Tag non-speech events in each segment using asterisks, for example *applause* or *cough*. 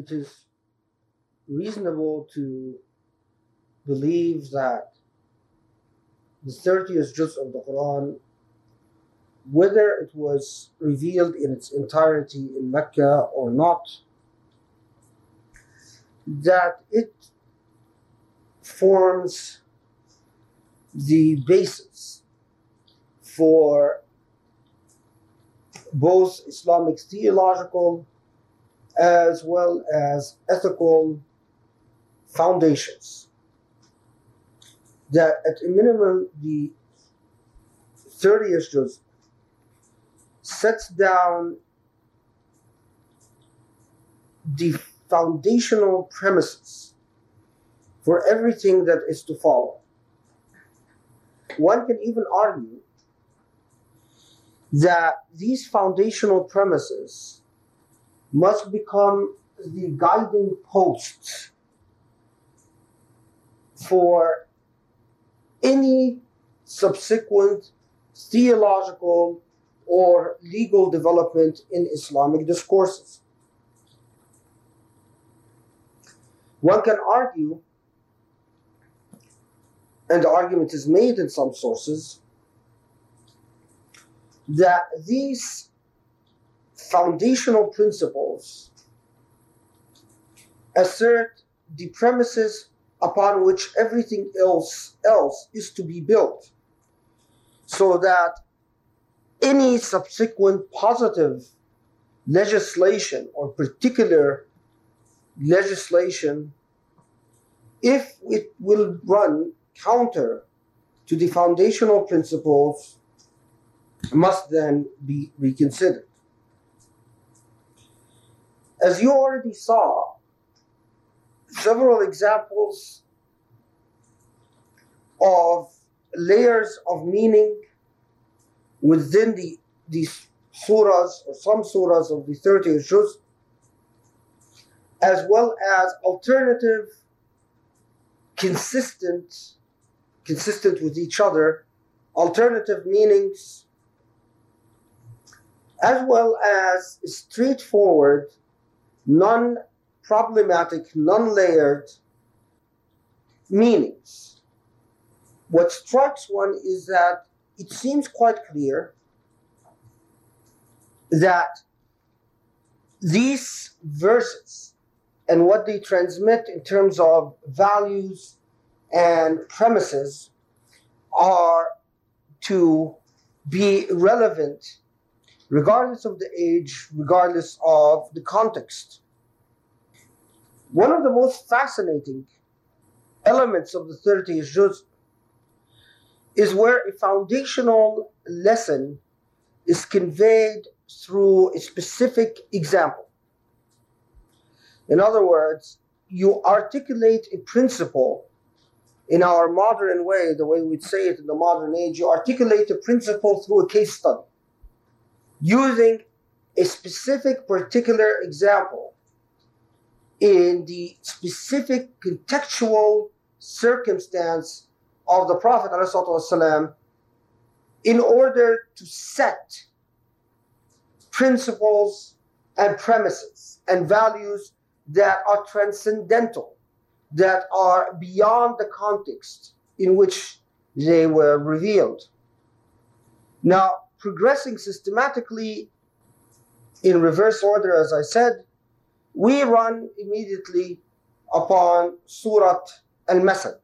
it is reasonable to believe that the 30th juz of the Quran, whether it was revealed in its entirety in Mecca or not, that it forms the basis for both Islamic theological as well as ethical foundations. That at a minimum, the 30th juz sets down the foundational premises for everything that is to follow. One can even argue that these foundational premises must become the guiding posts for any subsequent theological or legal development in Islamic discourses. One can argue, and the argument is made in some sources, that these foundational principles assert the premises upon which everything else else is to be built so that any subsequent positive legislation or particular legislation if it will run counter to the foundational principles must then be reconsidered as you already saw several examples of layers of meaning within the these surahs or some surahs of the 30th juz as well as alternative consistent consistent with each other alternative meanings as well as straightforward non problematic, non layered meanings. What strikes one is that it seems quite clear that these verses and what they transmit in terms of values and premises are to be relevant regardless of the age, regardless of the context. One of the most fascinating elements of the 30th juz is where a foundational lesson is conveyed through a specific example. In other words, you articulate a principle in our modern way, the way we'd say it in the modern age, you articulate a principle through a case study using a specific particular example in the specific contextual circumstance of the Prophet ﷺ in order to set principles and premises and values that are transcendental, that are beyond the context in which they were revealed. Now, progressing systematically in reverse order, as I said, we run immediately upon Surat Al Masad.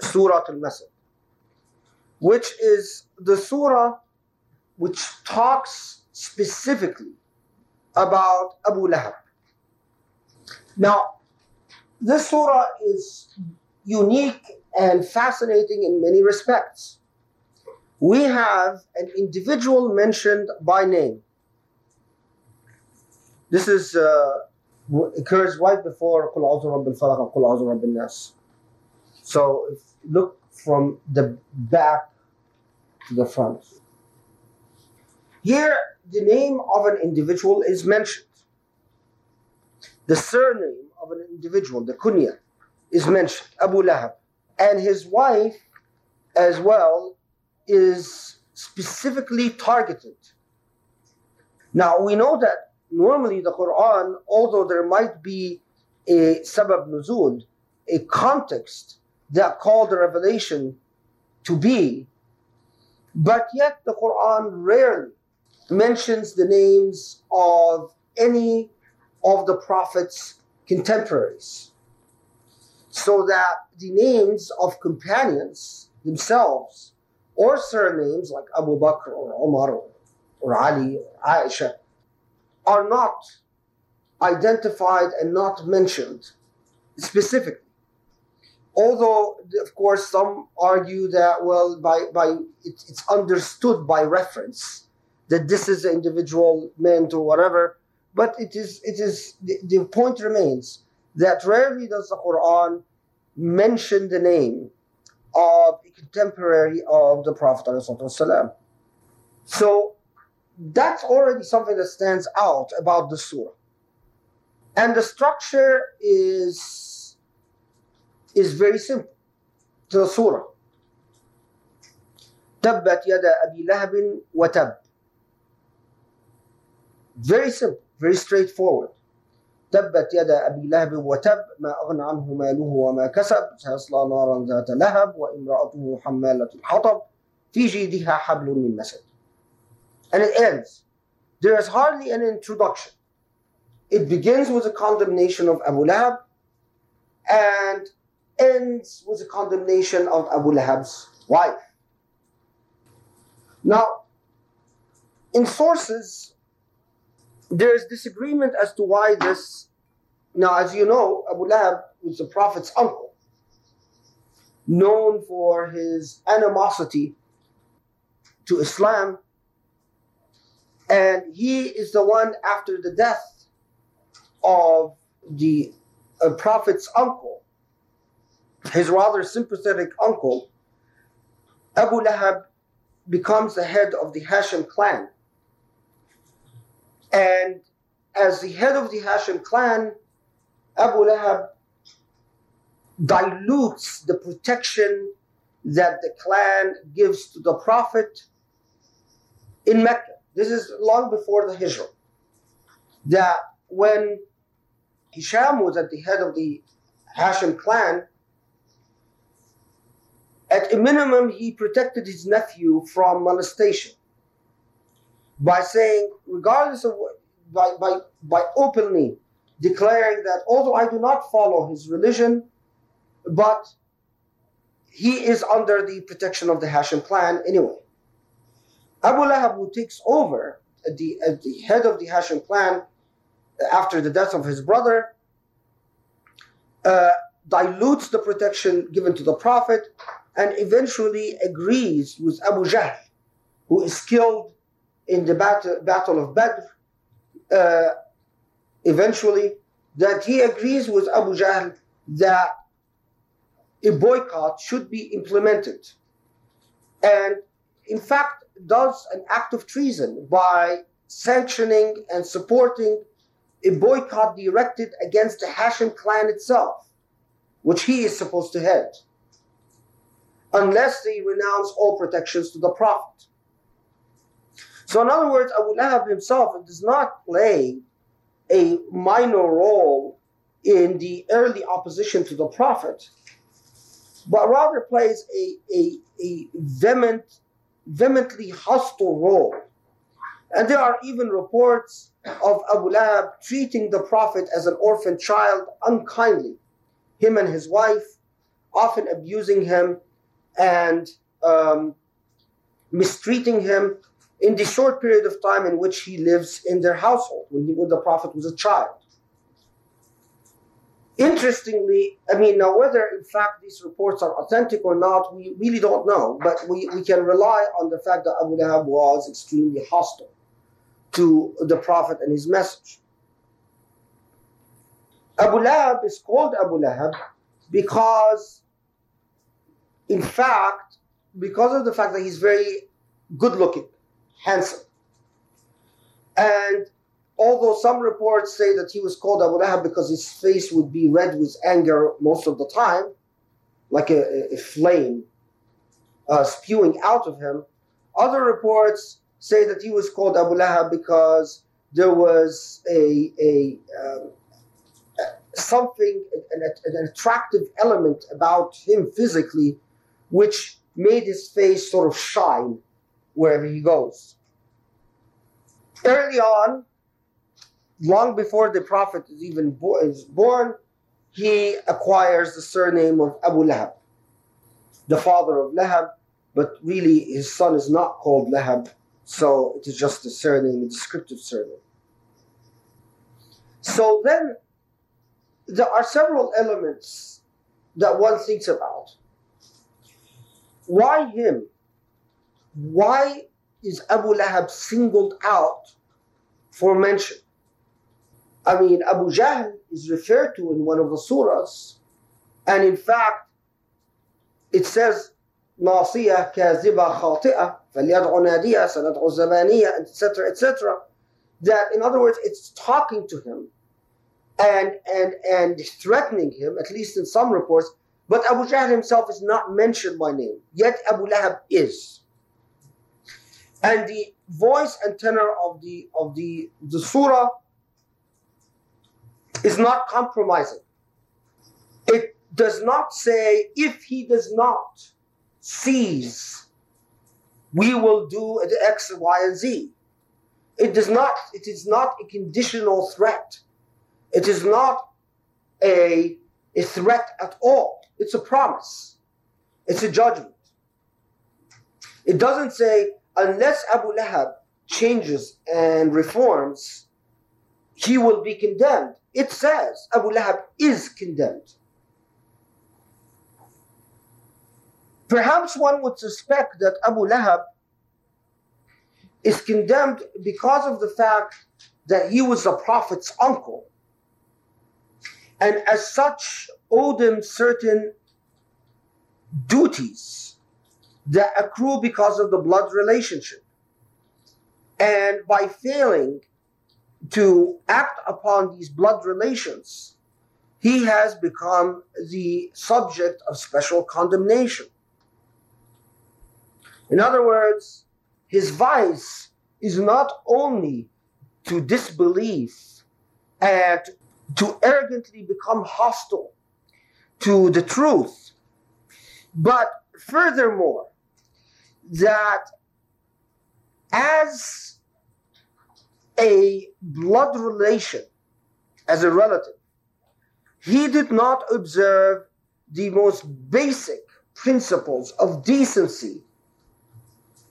Surat Al Masad, which is the surah which talks specifically about Abu Lahab. Now, this surah is unique and fascinating in many respects we have an individual mentioned by name. This is uh, occurs right before A'udhu Rabbil Falaq and Qul A'udhu Rabbil Nas. So look from the back to the front. Here, the name of an individual is mentioned. The surname of an individual, the kunya, is mentioned, Abu Lahab. And his wife as well is specifically targeted. Now we know that normally the Quran, although there might be a sabab nuzul, a context that called the revelation to be, but yet the Quran rarely mentions the names of any of the Prophet's contemporaries. So that the names of companions themselves, or surnames like Abu Bakr or Omar or Ali or Aisha, are not identified and not mentioned specifically. Although, of course, some argue that, well, by, by it's understood by reference that this is the individual meant or whatever, but it is, it is the, the point remains that rarely does the Quran mention the name of a contemporary of the Prophet. So that's already something that stands out about the surah. And the structure is, is very simple to the surah. تبت يد أبي لهب وتب. Very simple, very straightforward. تبت يد أبي لهب وتب ما أغنى عنه ماله وما كسب سيصلى نارا ذات لهب وامرأته حمالة الحطب في جيدها حبل من مسد. And it ends. There is hardly an introduction. It begins with a condemnation of Abu Lahab and ends with a condemnation of Abu Lahab's wife. Now, in sources, there is disagreement as to why this. Now, as you know, Abu Lahab was the Prophet's uncle, known for his animosity to Islam, and he is the one after the death of the uh, Prophet's uncle, his rather sympathetic uncle, Abu Lahab becomes the head of the Hashim clan and as the head of the Hashim clan, Abu Lahab dilutes the protection that the clan gives to the Prophet in Mecca. This is long before the Hijrah. That when Hisham was at the head of the Hashim clan, at a minimum, he protected his nephew from molestation by saying, regardless of what, by, by, by openly declaring that although I do not follow his religion, but he is under the protection of the Hashim clan anyway. Abu Lahab, who takes over at the, at the head of the Hashim clan after the death of his brother, uh, dilutes the protection given to the Prophet and eventually agrees with Abu Jahl, who is killed in the battle, battle of Badr, uh, eventually, that he agrees with Abu Jahl that a boycott should be implemented. And in fact, does an act of treason by sanctioning and supporting a boycott directed against the Hashim clan itself, which he is supposed to head, unless they renounce all protections to the Prophet. So, in other words, Abu Lahab himself does not play a minor role in the early opposition to the Prophet, but rather plays a, a, a vehement, vehemently hostile role. And there are even reports of Abu Lahab treating the Prophet as an orphan child unkindly, him and his wife, often abusing him and um, mistreating him in the short period of time in which he lives in their household, when, he, when the Prophet was a child. Interestingly, I mean, now whether in fact these reports are authentic or not, we really don't know, but we, we can rely on the fact that Abu Lahab was extremely hostile to the Prophet and his message. Abu Lahab is called Abu Lahab because, in fact, because of the fact that he's very good looking handsome. And although some reports say that he was called Abu Lahab because his face would be red with anger most of the time, like a, a flame uh, spewing out of him, other reports say that he was called Abu Lahab because there was a, a um, something, an, an attractive element about him physically, which made his face sort of shine wherever he goes. Early on, long before the Prophet is even bo- is born, he acquires the surname of Abu Lahab, the father of Lahab, but really his son is not called Lahab, so it is just a surname, a descriptive surname. So then there are several elements that one thinks about. Why him? Why is Abu Lahab singled out for mention? I mean, Abu Jahl is referred to in one of the surahs, and in fact, it says, ناصية كاذبة خاطئة فليدعو نادية سندعو الزبانية etc etc that in other words it's talking to him and and and threatening him at least in some reports but Abu Jahl himself is not mentioned by name yet Abu Lahab is and the voice and tenor of the of the the surah is not compromising. It does not say if he does not seize, we will do X, Y, and Z. It does not, it is not a conditional threat. It is not a, a threat at all. It's a promise. It's a judgment. It doesn't say unless Abu Lahab changes and reforms, he will be condemned. It says Abu Lahab is condemned. Perhaps one would suspect that Abu Lahab is condemned because of the fact that he was the Prophet's uncle, and as such owed him certain duties that accrue because of the blood relationship. And by failing to act upon these blood relations, he has become the subject of special condemnation. In other words, his vice is not only to disbelieve and to arrogantly become hostile to the truth, but furthermore, that as a blood relation, as a relative, he did not observe the most basic principles of decency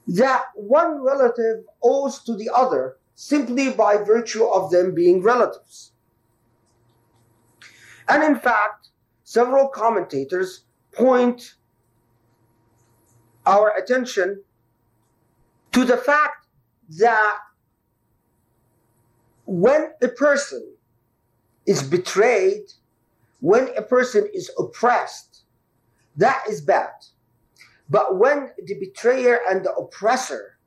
that one relative owes to the other simply by virtue of them being relatives. And in fact, several commentators point our attention to the fact that when a person is betrayed, when a person is oppressed, that is bad. But when the betrayer and the oppressor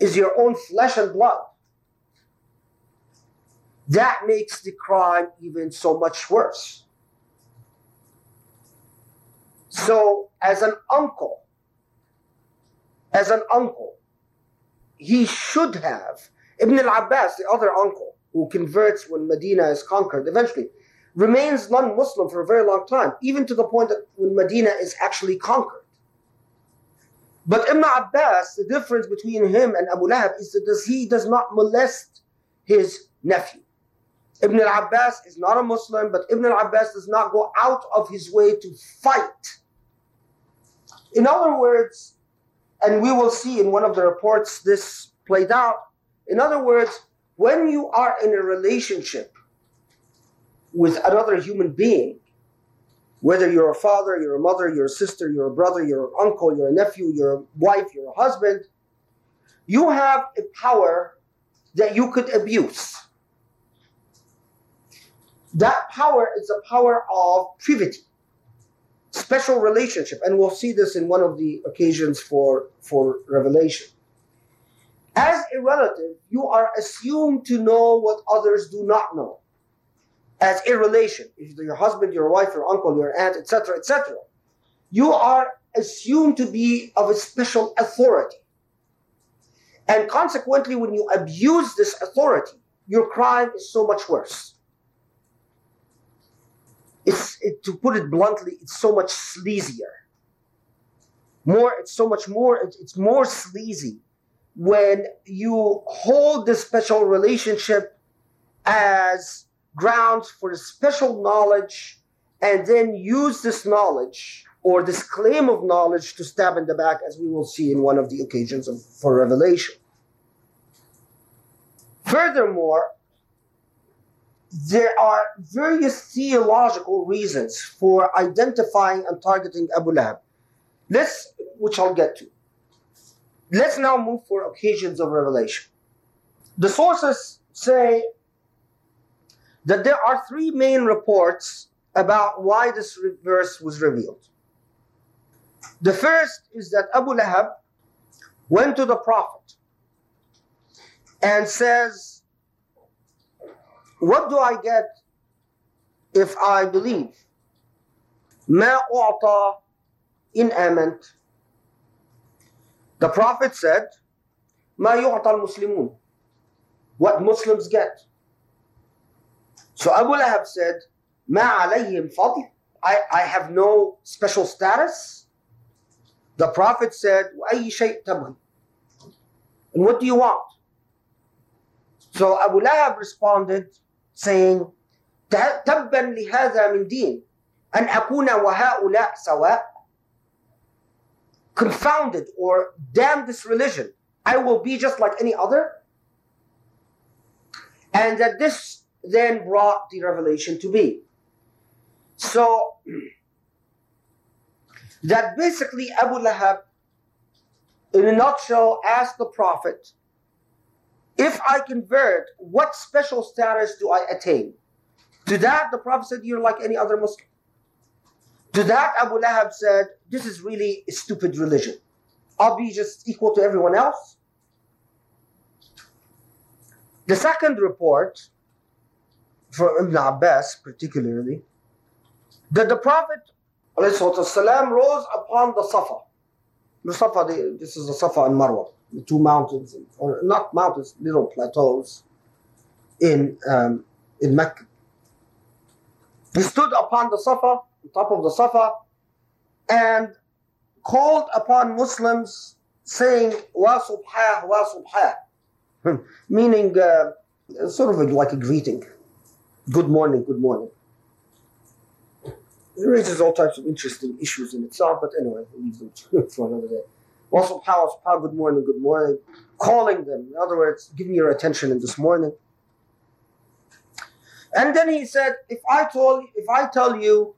is your own flesh and blood, that makes the crime even so much worse. So, as an uncle, as an uncle, he should have Ibn al-Abbas, the other uncle, who converts when Medina is conquered eventually, remains non-Muslim for a very long time, even to the point that when Medina is actually conquered. But Ibn Abbas, the difference between him and Abu Lahab is that he does not molest his nephew. Ibn al-Abbas is not a Muslim, but Ibn al-Abbas does not go out of his way to fight. In other words, and we will see in one of the reports this played out, in other words, when you are in a relationship with another human being, whether you're a father, you're a mother, you're a sister, you're a brother, you're an uncle, you're a nephew, you're a wife, you're a husband, you have a power that you could abuse. That power is the power of privity, special relationship, and we'll see this in one of the occasions for, for revelation. As a relative, you are assumed to know what others do not know. As a relation, if your husband, your wife, your uncle, your aunt, etc., etc., you are assumed to be of a special authority. And consequently, when you abuse this authority, your crime is so much worse. It's it, to put it bluntly, it's so much sleazier. More, it's so much more. It's, it's more sleazy when you hold this special relationship as grounds for special knowledge and then use this knowledge or this claim of knowledge to stab in the back, as we will see in one of the occasions of, for revelation. Furthermore, there are various theological reasons for identifying and targeting Abu Lahab. Let's, which I'll get to. Let's now move for occasions of revelation. The sources say that there are three main reports about why this verse was revealed. The first is that Abu Lahab went to the Prophet and says, What do I get if I believe? ما أعطى إن آمنت The Prophet said, ما يعطى المسلمون What Muslims get. So Abu Lahab said, ما عليهم فضل I, I have no special status. The Prophet said, وأي شيء تبغي And what do you want? So Abu Lahab responded saying, تبا لهذا من دين أن أكون وهؤلاء سواء confounded or damn this religion. I will be just like any other. And that this then brought the revelation to be. So, that basically Abu Lahab, in a nutshell, asked the Prophet, if I convert, what special status do I attain? To that, the Prophet said, You're like any other Muslim. To that, Abu Lahab said, This is really a stupid religion. I'll be just equal to everyone else. The second report, from Ibn Abbas particularly, that the Prophet والسلام, rose upon the Safa. The Safa, this is the Safa and Marwa, the two mountains, or not mountains, little plateaus in, um, in Mecca. He stood upon the Safa, on top of the Safa, and called upon Muslims saying, Wa subhah, wa subhah, meaning uh, sort of like a greeting. Good morning, good morning. It raises all types of interesting issues in itself, but anyway, we'll leave them *laughs* for another day. Also, power, power, good morning, good morning. Calling them, in other words, giving your attention in this morning. And then he said, if I told if I tell you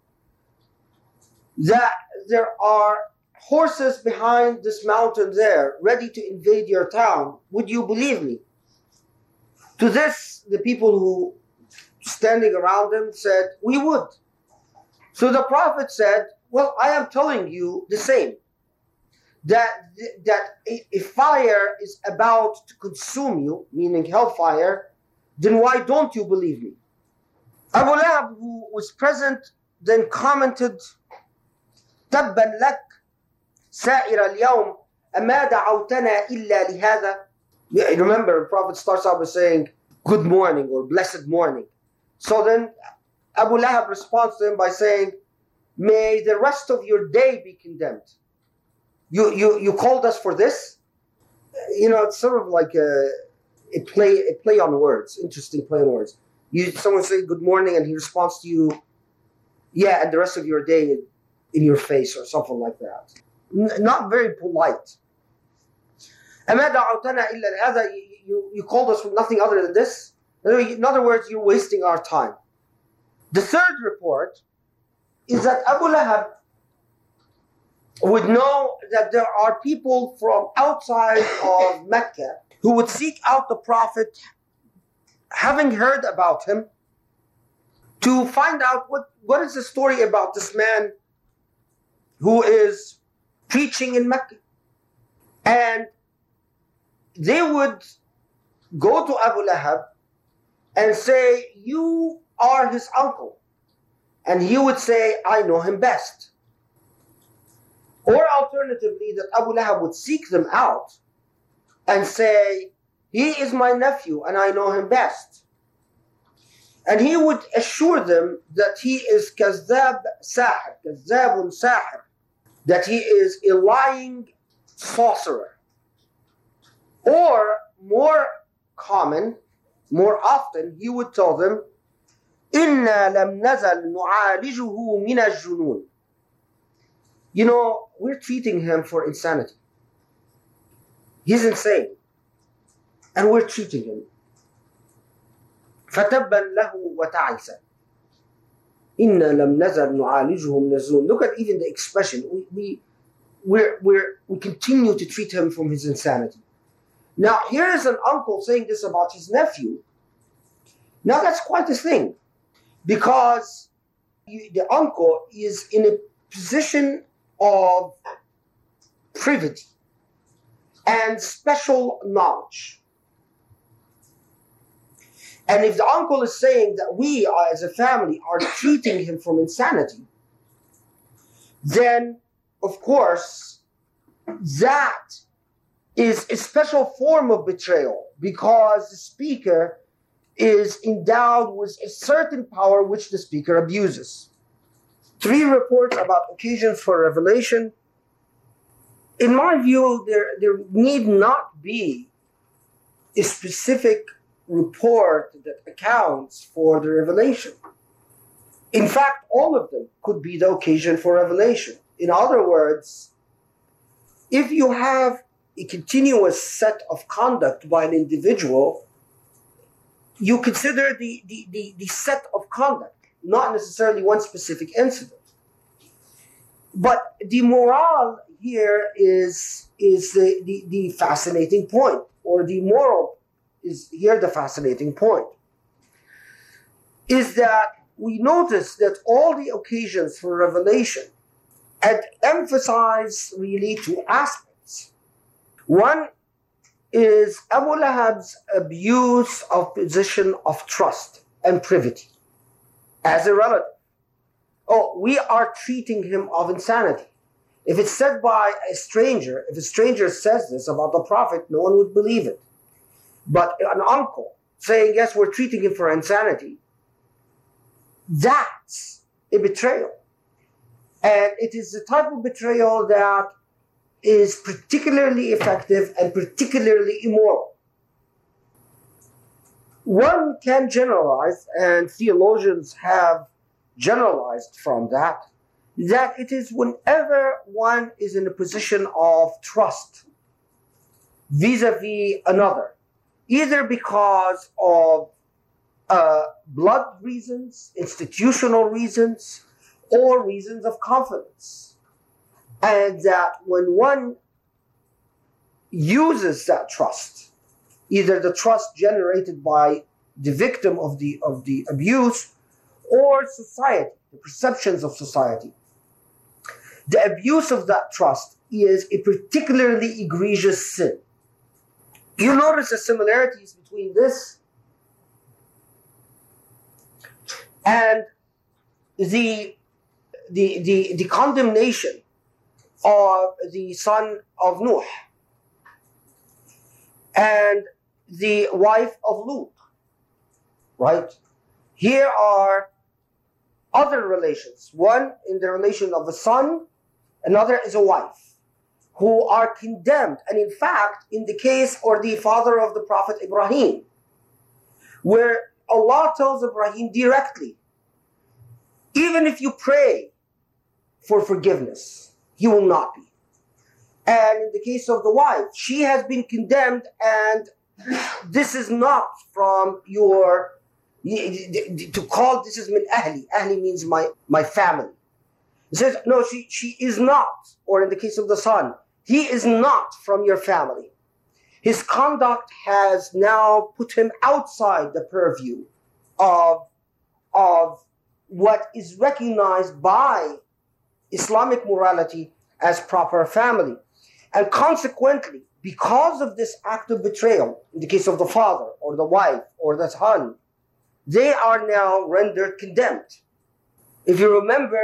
that there are horses behind this mountain there, ready to invade your town, would you believe me? To this, the people who standing around him said, We would. So the Prophet said, Well, I am telling you the same That, that if fire is about to consume you, meaning hellfire, then why don't you believe me? Abu Lahab, who was present, then commented, تبا لك سائر اليوم أما دعوتنا إلا لهذا yeah, remember, the Prophet starts out by saying, Good morning or blessed morning. So then Abu Lahab responds to him by saying, May the rest of your day be condemned. You, you, you called us for this? Uh, you know, it's sort of like a, a play a play on words, interesting play on words. You someone say good morning and he responds to you, yeah, and the rest of your day in your face or something like that. N- not very polite. You, you called us for nothing other than this? In other words, you're wasting our time. The third report is that Abu Lahab would know that there are people from outside of Mecca who would seek out the Prophet, having heard about him, to find out what, what is the story about this man who is preaching in Mecca. And they would go to Abu Lahab and say, You are his uncle. And he would say, I know him best. Or alternatively, that Abu Lahab would seek them out and say, He is my nephew and I know him best. And he would assure them that he is kazab sahir, kazabun sahir, that he is a lying sorcerer. Or more common, more often, he would tell them, إنا لم نزل نعالجه من الجنون. You know, we're treating him for insanity. He's insane. And we're treating him. فتبا له وتعسا. إنا لم نزل نعالجه من الجنون. Look at even the expression. We, we, we're, we're, we continue to treat him from his insanity. Now, here is an uncle saying this about his nephew. Now, that's quite a thing because the uncle is in a position of privity and special knowledge. And if the uncle is saying that we, uh, as a family, are treating him from insanity, then, of course, that is a special form of betrayal because the speaker is endowed with a certain power which the speaker abuses. Three reports about occasions for revelation. In my view, there, there need not be a specific report that accounts for the revelation. In fact, all of them could be the occasion for revelation. In other words, if you have a continuous set of conduct by an individual, you consider the, the, the, the set of conduct, not necessarily one specific incident. But the morale here is, is the, the, the fascinating point, or the moral is here the fascinating point. Is that we notice that all the occasions for revelation had emphasized really two aspects. One is Abu Lahab's abuse of position of trust and privity as a relative. Oh, we are treating him of insanity. If it's said by a stranger, if a stranger says this about the Prophet, no one would believe it. But an uncle saying, yes, we're treating him for insanity, that's a betrayal. And it is the type of betrayal that is particularly effective and particularly immoral. One can generalize, and theologians have generalized from that, that it is whenever one is in a position of trust vis a vis another, either because of uh, blood reasons, institutional reasons, or reasons of confidence. And that when one uses that trust, either the trust generated by the victim of the of the abuse or society, the perceptions of society, the abuse of that trust is a particularly egregious sin. You notice the similarities between this and the the the, the condemnation of the son of Nuh and the wife of Lut. Right? Here are other relations. One in the relation of a son, another is a wife, who are condemned. And in fact, in the case or the father of the Prophet Ibrahim, where Allah tells Ibrahim directly, even if you pray for forgiveness, he will not be. And in the case of the wife, she has been condemned, and this is not from your to call this is min ahli. Ahli means my my family. It says no, she she is not. Or in the case of the son, he is not from your family. His conduct has now put him outside the purview of of what is recognized by Islamic morality as proper family. And consequently, because of this act of betrayal, in the case of the father or the wife or the son, they are now rendered condemned. If you remember,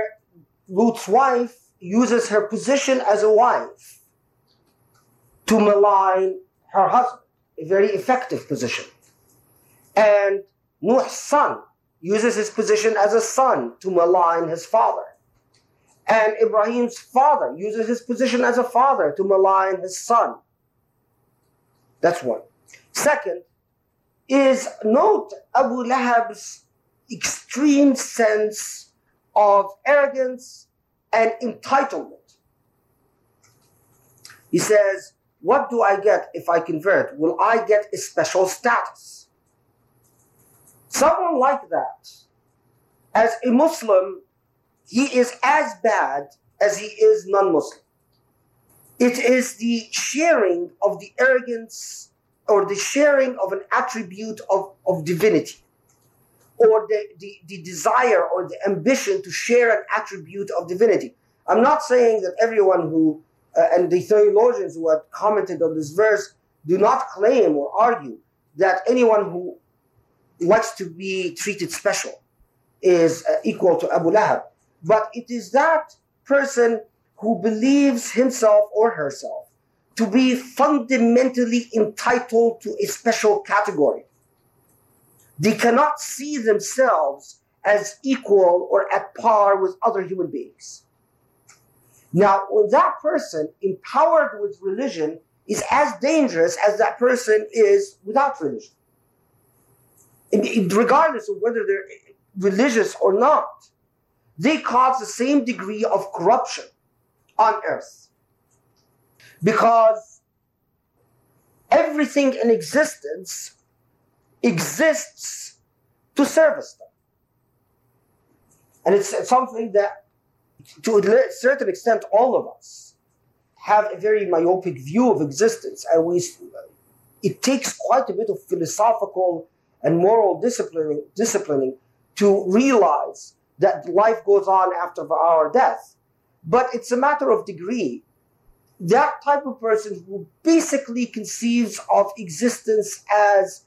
Lut's wife uses her position as a wife to malign her husband, a very effective position. And Nuh's son uses his position as a son to malign his father. And Ibrahim's father uses his position as a father to malign his son. That's one. Second is note Abu Lahab's extreme sense of arrogance and entitlement. He says, What do I get if I convert? Will I get a special status? Someone like that, as a Muslim, he is as bad as he is non Muslim. It is the sharing of the arrogance or the sharing of an attribute of, of divinity or the, the, the desire or the ambition to share an attribute of divinity. I'm not saying that everyone who, uh, and the theologians who have commented on this verse, do not claim or argue that anyone who wants to be treated special is uh, equal to Abu Lahab. But it is that person who believes himself or herself to be fundamentally entitled to a special category. They cannot see themselves as equal or at par with other human beings. Now, when that person empowered with religion is as dangerous as that person is without religion regardless of whether they're religious or not, they cause the same degree of corruption on earth. Because everything in existence exists to service them. And it's something that, to a certain extent, all of us have a very myopic view of existence. And we, it takes quite a bit of philosophical and moral disciplining, disciplining to realize that life goes on after our death. But it's a matter of degree. That type of person who basically conceives of existence as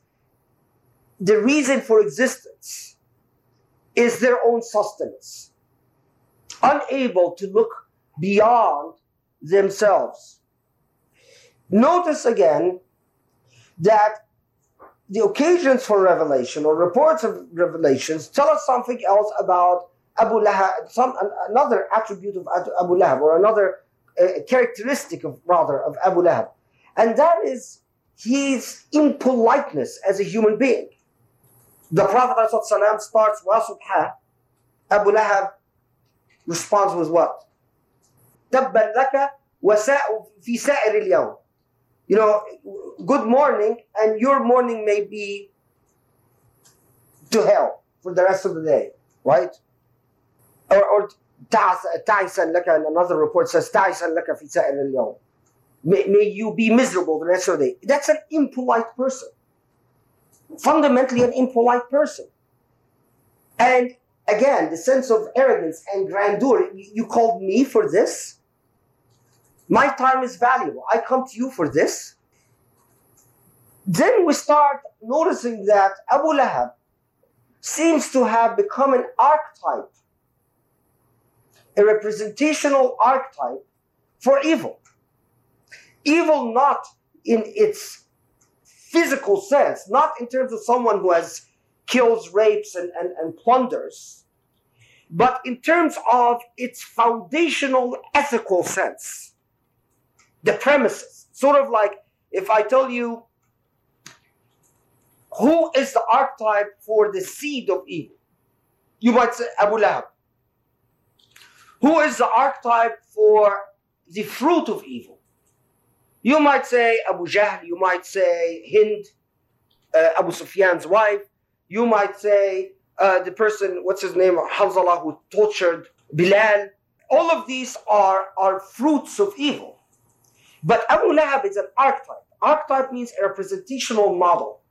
the reason for existence is their own sustenance, unable to look beyond themselves. Notice again that the occasions for revelation or reports of revelations tell us something else about Abu Lahab, some another attribute of Abu Lahab, or another uh, characteristic of rather of Abu Lahab, and that is his impoliteness as a human being. The Prophet ﷺ starts wa subha. Abu Lahab responds with what? تبا لك وساء في سائر اليوم you know, good morning, and your morning may be to hell for the rest of the day, right? Or, or تعسا لك, another report says تعسا لك في سائر اليوم. May, may you be miserable the rest of the day. That's an impolite person. Fundamentally, an impolite person. And again, the sense of arrogance and grandeur. You called me for this? My time is valuable. I come to you for this. Then we start noticing that Abu Lahab seems to have become an archetype, a representational archetype for evil. Evil not in its physical sense, not in terms of someone who has kills, rapes, and, and, and plunders, but in terms of its foundational ethical sense the premises. Sort of like if I tell you who is the archetype for the seed of evil, you might say Abu Lahab. Who is the archetype for the fruit of evil? You might say Abu Jahl, you might say Hind, uh, Abu Sufyan's wife, you might say uh, the person, what's his name, Hanzala, who tortured Bilal. All of these are, are fruits of evil. But Abu Lahab is an archetype. Archetype means a representational model.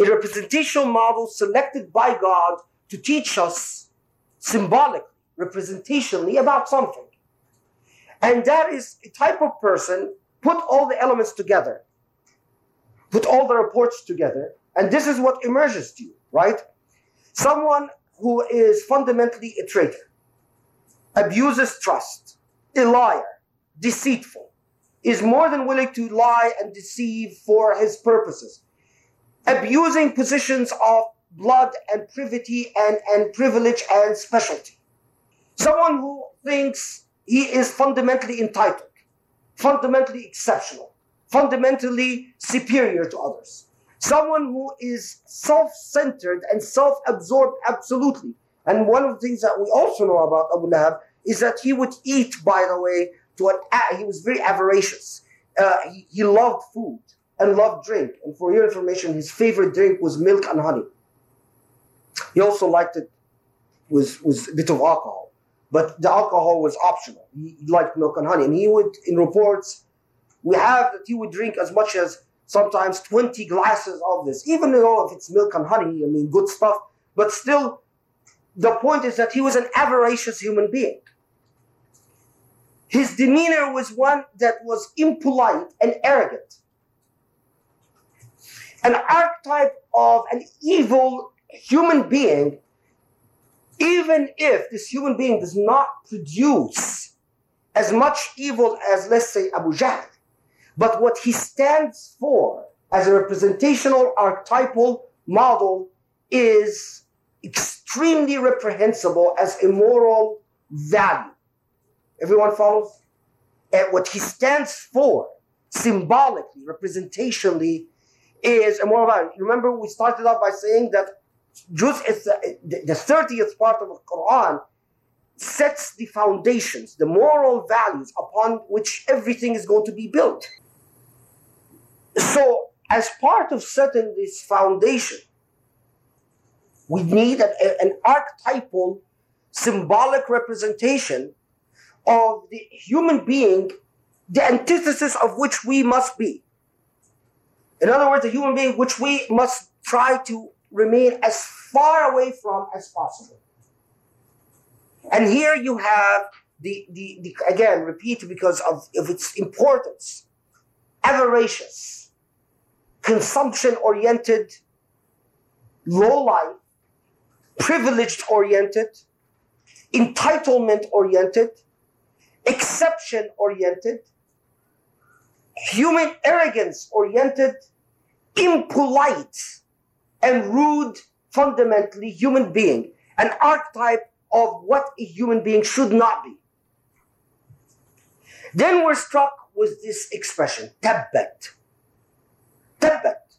A representational model selected by God to teach us symbolically, representationally about something. And that is a type of person, put all the elements together, put all the reports together, and this is what emerges to you, right? Someone who is fundamentally a traitor, abuses trust, a liar, deceitful, is more than willing to lie and deceive for his purposes. Abusing positions of blood and privity and, and privilege and specialty. Someone who thinks he is fundamentally entitled, fundamentally exceptional, fundamentally superior to others. Someone who is self centered and self absorbed, absolutely. And one of the things that we also know about Abu Lahab is that he would eat, by the way, to an, he was very avaricious. Uh, he, he loved food and loved drink. And for your information, his favorite drink was milk and honey. He also liked it with, with a bit of alcohol. But the alcohol was optional. He liked milk and honey. And he would, in reports, we have that he would drink as much as sometimes 20 glasses of this, even though if it's milk and honey, I mean, good stuff. But still, the point is that he was an avaricious human being. His demeanor was one that was impolite and arrogant. An archetype of an evil human being, even if this human being does not produce as much evil as, let's say, Abu Jahl, but what he stands for as a representational archetypal model is extremely reprehensible as a moral value. Everyone follows? And what he stands for, symbolically, representationally, is a moral value. Remember, we started off by saying that Juz is the, the 30th part of the Quran sets the foundations, the moral values upon which everything is going to be built. So, as part of setting this foundation, we need an, an archetypal, symbolic representation of the human being, the antithesis of which we must be. In other words, a human being which we must try to remain as far away from as possible. And here you have the, the, the again, repeat because of, of its importance, avaricious, consumption oriented, low life, privileged oriented, entitlement oriented, exception oriented, human arrogance oriented, impolite, and rude, fundamentally human being, an archetype of what a human being should not be. Then we're struck with this expression, tabbat. Tabbat.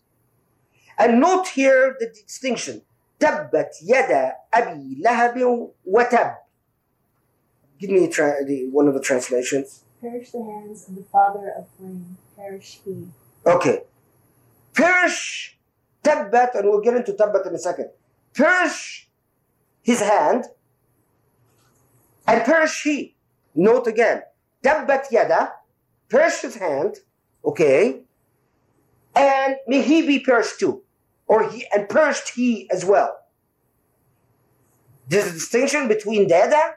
And note here the distinction. Tabbat yada abi lahab wa tab. Give me tra- the, one of the translations. Perish the hands of the father of flame. Perish he. Okay. Perish Tabbat, and we'll get into Tabbat in a second. Perish his hand, and perish he. Note again. Tabbat yada, perish his hand, okay, and may he be perished too, or he and perished he as well. There's a distinction between yada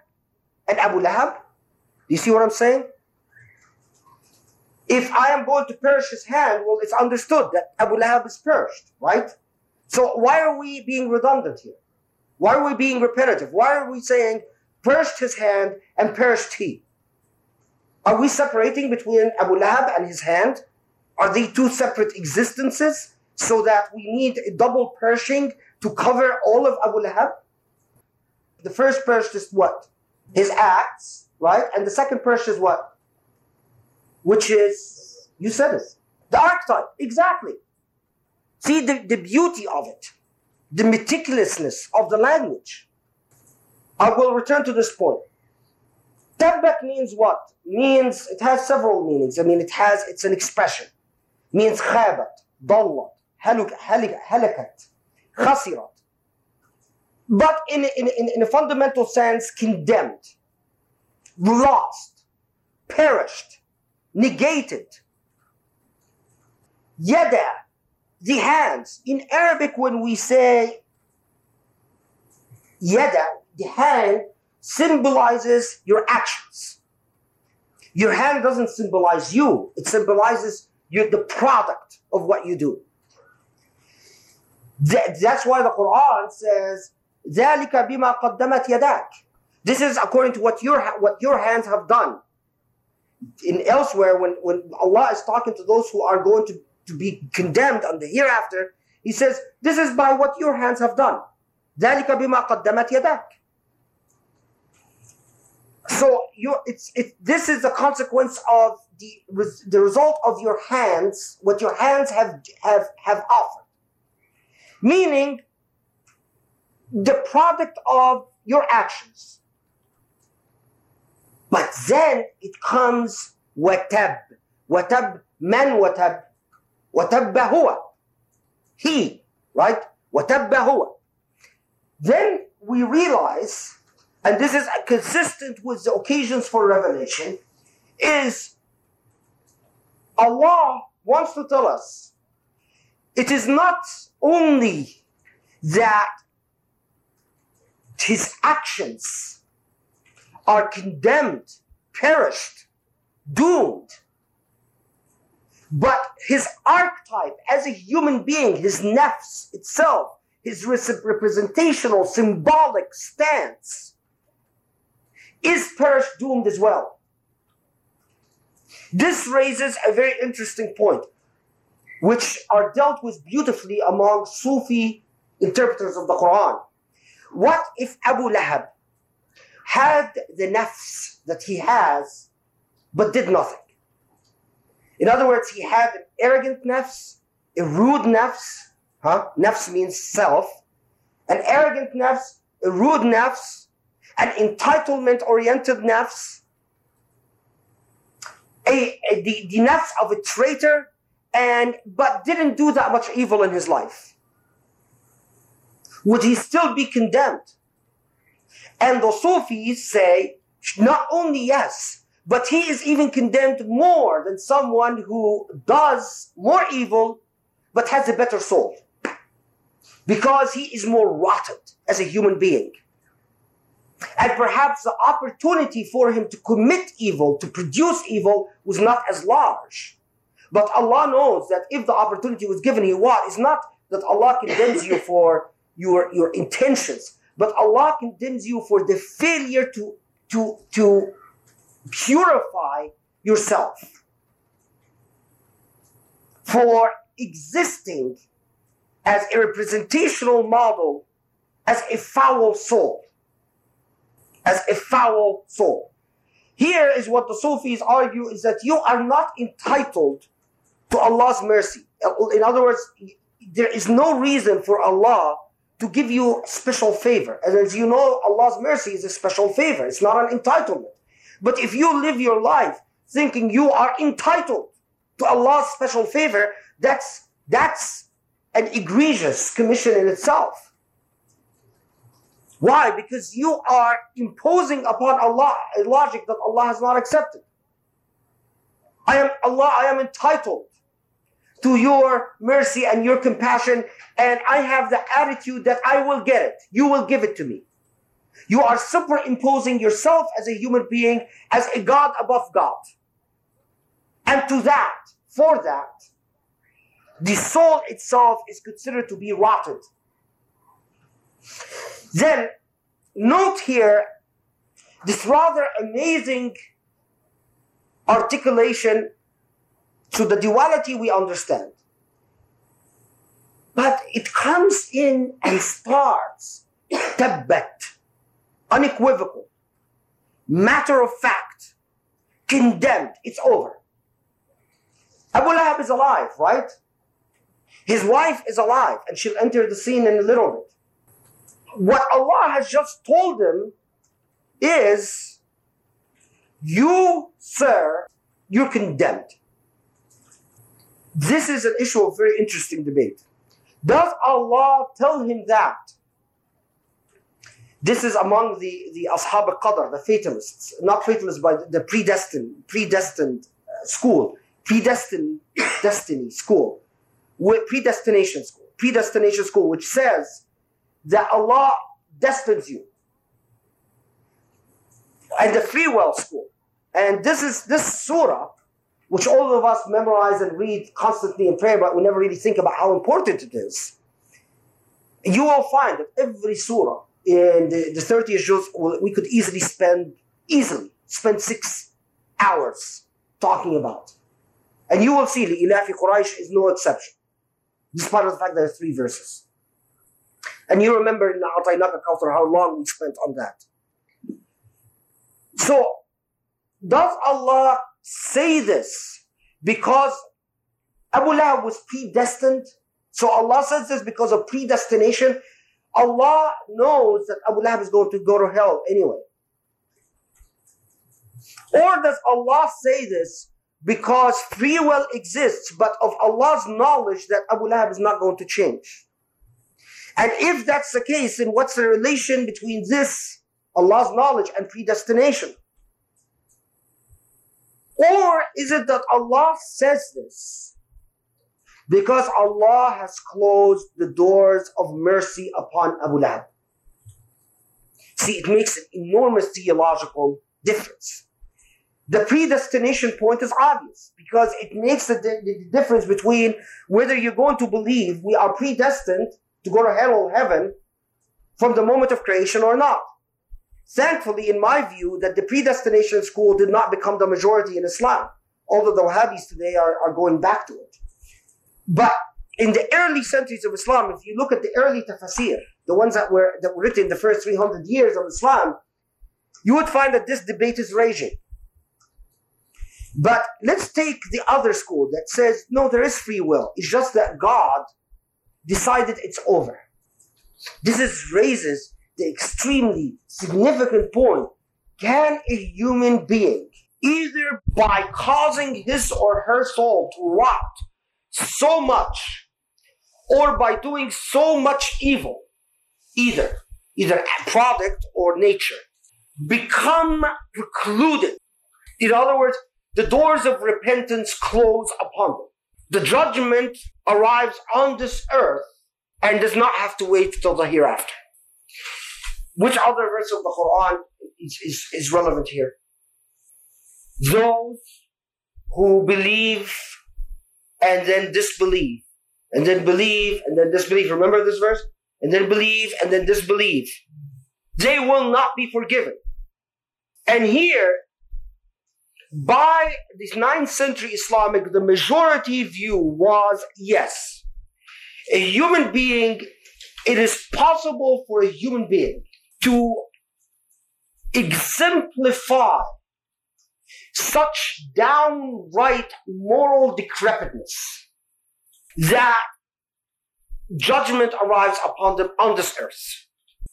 and Abu Lahab. You see what I'm saying? If I am going to perish his hand, well, it's understood that Abu Lahab is perished, right? So why are we being redundant here? Why are we being repetitive? Why are we saying perished his hand and perished he? Are we separating between Abu Lahab and his hand? Are they two separate existences so that we need a double perishing to cover all of Abu Lahab? The first perished is what? His acts, right? And the second perished is what? Which is, you said it, the archetype, exactly. See the, the beauty of it, the meticulousness of the language. I will return to this point. Tabbat means what? Means it has several meanings. I mean, it has it's an expression. Means khabat, dallat, halakat, khasirat. But in, in, in, in a fundamental sense, condemned, lost, perished, negated. Yada, the hands. In Arabic, when we say yada, the hand symbolizes your actions. Your hand doesn't symbolize you, it symbolizes you, the product of what you do. That, that's why the Quran says, ذَلِكَ بِمَا قَدَّمَتْ يَدَاكَ This is according to what your, what your hands have done. In elsewhere, when, when Allah is talking to those who are going to, to be condemned on the hereafter, He says, this is by what your hands have done. ذلك بما قدمت يداك. So you, it's, it, this is the consequence of the, the result of your hands, what your hands have, have, have offered. Meaning, the product of your actions. but then it comes watab. Watab, man watab. Watab huwa. He, right? Watab huwa. Then we realize, and this is consistent with the occasions for revelation, is Allah wants to tell us it is not only that his actions are condemned, perished, doomed. But his archetype as a human being, his nafs itself, his representational, symbolic stance, is perished, doomed as well. This raises a very interesting point, which are dealt with beautifully among Sufi interpreters of the Quran. What if Abu Lahab had the nafs that he has, but did nothing? In other words, he had an arrogant nafs, a rude nafs, huh? Nafs means self, an arrogant nafs, a rude nafs, an entitlement oriented nafs, a, a, the, the nafs of a traitor, and but didn't do that much evil in his life would he still be condemned? And the Sufis say, not only yes, but he is even condemned more than someone who does more evil but has a better soul. Because he is more rotted as a human being. And perhaps the opportunity for him to commit evil, to produce evil, was not as large. But Allah knows that if the opportunity was given, he was. It's not that Allah condemns you *laughs* for your, your intentions. But Allah condemns you for the failure to, to, to purify yourself. For existing as a representational model as a foul soul. As a foul soul. Here is what the Sufis argue is that you are not entitled to Allah's mercy. In other words, there is no reason for Allah to give you special favor. And as you know, Allah's mercy is a special favor. It's not an entitlement. But if you live your life thinking you are entitled to Allah's special favor, that's, that's an egregious commission in itself. Why? Because you are imposing upon Allah a logic that Allah has not accepted. I am Allah, I am entitled to your mercy and your compassion, and I have the attitude that I will get it. You will give it to me. You are superimposing yourself as a human being as a God above God. And to that, for that, the soul itself is considered to be rotted. Then, note here this rather amazing articulation so the duality we understand. But it comes in and starts tabbat, unequivocal, matter of fact, condemned. It's over. Abu Lahab is alive, right? His wife is alive, and she'll enter the scene in a little bit. What Allah has just told him is, you, sir, you're condemned. This is an issue of very interesting debate. Does Allah tell him that? This is among the, the Ashab al-Qadr, the fatalists, not fatalists, but the predestined, predestined uh, school, predestined destiny school, predestination school, predestination school, which says that Allah destines you. And the free will school. And this is this surah which all of us memorize and read constantly in prayer, but we never really think about how important it is. You will find that every surah in the, the 30 juz, we could easily spend, easily spend six hours talking about. And you will see, the Ilafi Quraysh is no exception. despite the fact that there are three verses. And you remember in Atainaka Kawthar how long we spent on that. So, does Allah say this because Abu Lahab was predestined? So Allah says this because of predestination. Allah knows that Abu Lahab is going to go to hell anyway. Or does Allah say this because free will exists, but of Allah's knowledge that Abu Lahab is not going to change? And if that's the case, then what's the relation between this, Allah's knowledge, and predestination? Or is it that Allah says this because Allah has closed the doors of mercy upon Abu Lahab? See, it makes an enormous theological difference. The predestination point is obvious because it makes the, the difference between whether you're going to believe we are predestined to go to hell or heaven from the moment of creation or not. Thankfully, in my view, that the predestination school did not become the majority in Islam, although the Wahhabis today are, are going back to it. But in the early centuries of Islam, if you look at the early tafsir, the ones that were, that were written in the first 300 years of Islam, you would find that this debate is raging. But let's take the other school that says, no, there is free will. It's just that God decided it's over. This is, raises the extremely significant point. Can a human being, either by causing his or her soul to rot so much, or by doing so much evil, either, either a product or nature, become precluded? In other words, the doors of repentance close upon them. The judgment arrives on this earth and does not have to wait till the hereafter. Which other verse of the Quran is, is, is relevant here? Those who believe and then disbelieve, and then believe and then disbelieve. Remember this verse? And then believe and then disbelieve. They will not be forgiven. And here, by this 9th century Islamic, the majority view was yes. A human being, it is possible for a human being to exemplify such downright moral decrepitness that judgment arrives upon them on this earth.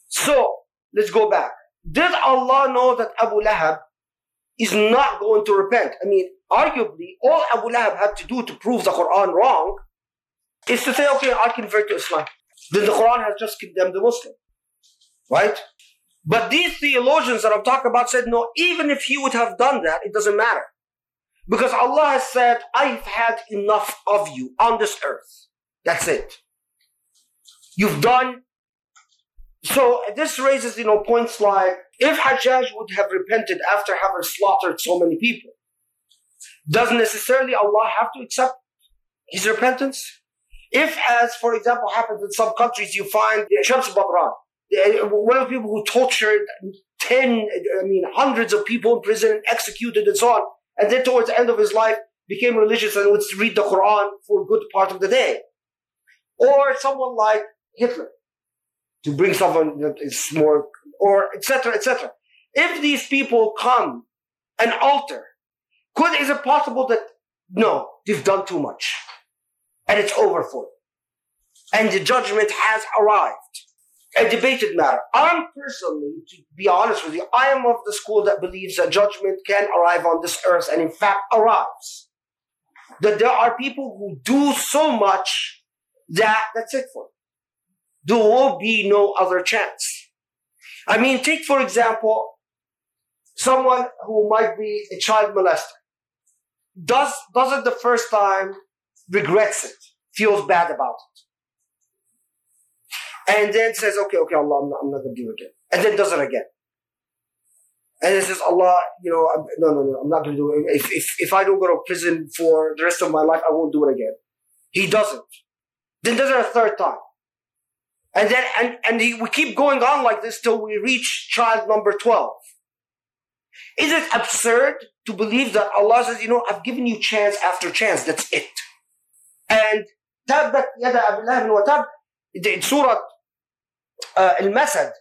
So, let's go back. Did Allah know that Abu Lahab is not going to repent? I mean, arguably, all Abu Lahab had to do to prove the Quran wrong is to say, okay, I'll convert to Islam. Then the Quran has just condemned the Muslim. Right? But these theologians that I'm talking about said, no, even if he would have done that, it doesn't matter. Because Allah has said, I've had enough of you on this earth. That's it. You've done. So this raises, you know, points like, if Hajjaj would have repented after having slaughtered so many people, doesn't necessarily Allah have to accept his repentance? If, as for example happens in some countries, you find Shams Badran, one of the people who tortured 10, I mean, hundreds of people in prison, executed and so on. And then towards the end of his life, became religious and would read the Quran for a good part of the day. Or someone like Hitler, to bring someone that is more, or etc., etc. If these people come and alter, could, is it possible that, no, they've done too much. And it's over for them. And the judgment has arrived a debated matter. I'm personally, to be honest with you, I am of the school that believes that judgment can arrive on this earth and in fact arrives. That there are people who do so much that that's it for them. There will be no other chance. I mean, take for example, someone who might be a child molester. Does, does it the first time, regrets it, feels bad about it and then says, okay, okay, Allah, I'm not, I'm not going to do it again. And then does it again. And then says, Allah, you know, I'm, no, no, no, I'm not going to do it. If, if, if I don't go to prison for the rest of my life, I won't do it again. He doesn't. Then does it a third time. And then, and, and he, we keep going on like this till we reach child number 12. Is it absurd to believe that Allah says, you know, I've given you chance after chance, that's it. And تبت يد أبي لهب وتب Surah uh, Al-Masad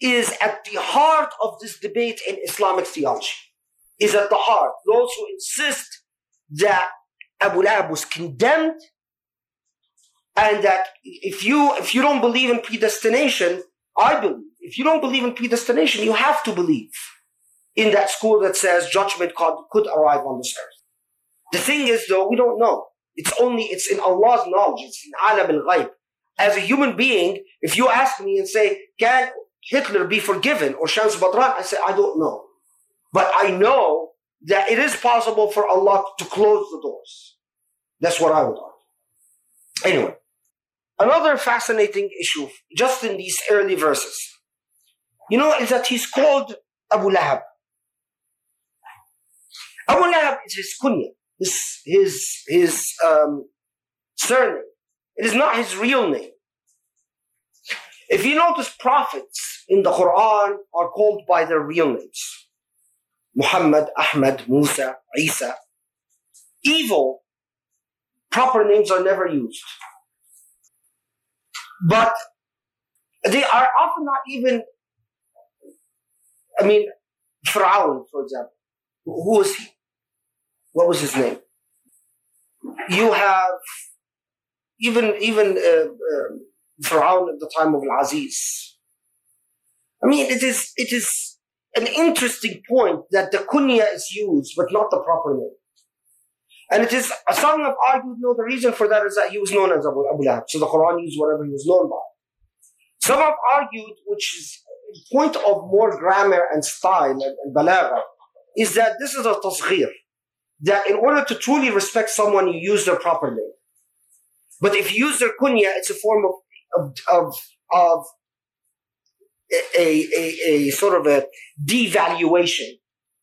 is at the heart of this debate in Islamic theology. Is at the heart. Those who insist that Abu Lahab was condemned and that if you if you don't believe in predestination, I believe. If you don't believe in predestination, you have to believe in that school that says judgment could, could arrive on this earth. The thing is, though, we don't know. It's only it's in Allah's knowledge. It's in alam al ghaib. As a human being, if you ask me and say, "Can Hitler be forgiven?" or Shams Badran, I say, "I don't know," but I know that it is possible for Allah to close the doors. That's what I would argue. Anyway, another fascinating issue, just in these early verses, you know, is that he's called Abu Lahab. Abu Lahab is his kunya, his his his um, surname. It is not his real name. If you notice, prophets in the Quran are called by their real names. Muhammad, Ahmad, Musa, Isa. Evil, proper names are never used. But they are often not even, I mean, Fir'aun, for example. Who was he? What was his name? You have even even uh, Fir'aun at the time of Al-Aziz. I mean, it is it is an interesting point that the kunya is used, but not the proper name. And it is, a some have argued, no, the reason for that is that he was known as Abu, Abu Lahab. So the Quran used whatever he was known by. Some have argued, which is a point of more grammar and style and, and balagha, is that this is a tasghir. That in order to truly respect someone, you use their proper name. But if you use their kunya, it's a form of, of, of, of a, a, a sort of a devaluation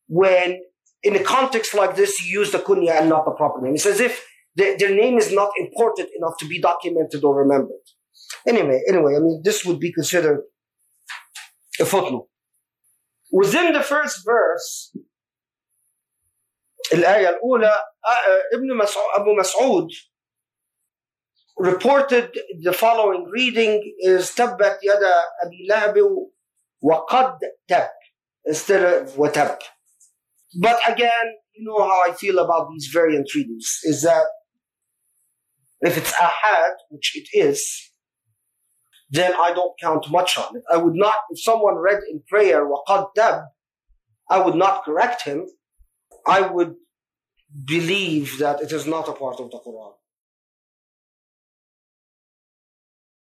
when in a context like this, you use the kunya and not the proper name. It's as if the, their name is not important enough to be documented or remembered. Anyway, anyway, I mean, this would be considered a footnote. Within the first verse, الآية الأولى ابن مسعود أبو مسعود reported the following reading is تبت يد أبي لهب وقد تب instead of وتب but again, you know how I feel about these variant readings is that if it's ahad, which it is, then I don't count much on it. I would not, if someone read in prayer, وَقَدْ دَب, I would not correct him. I would believe that it is not a part of the Quran.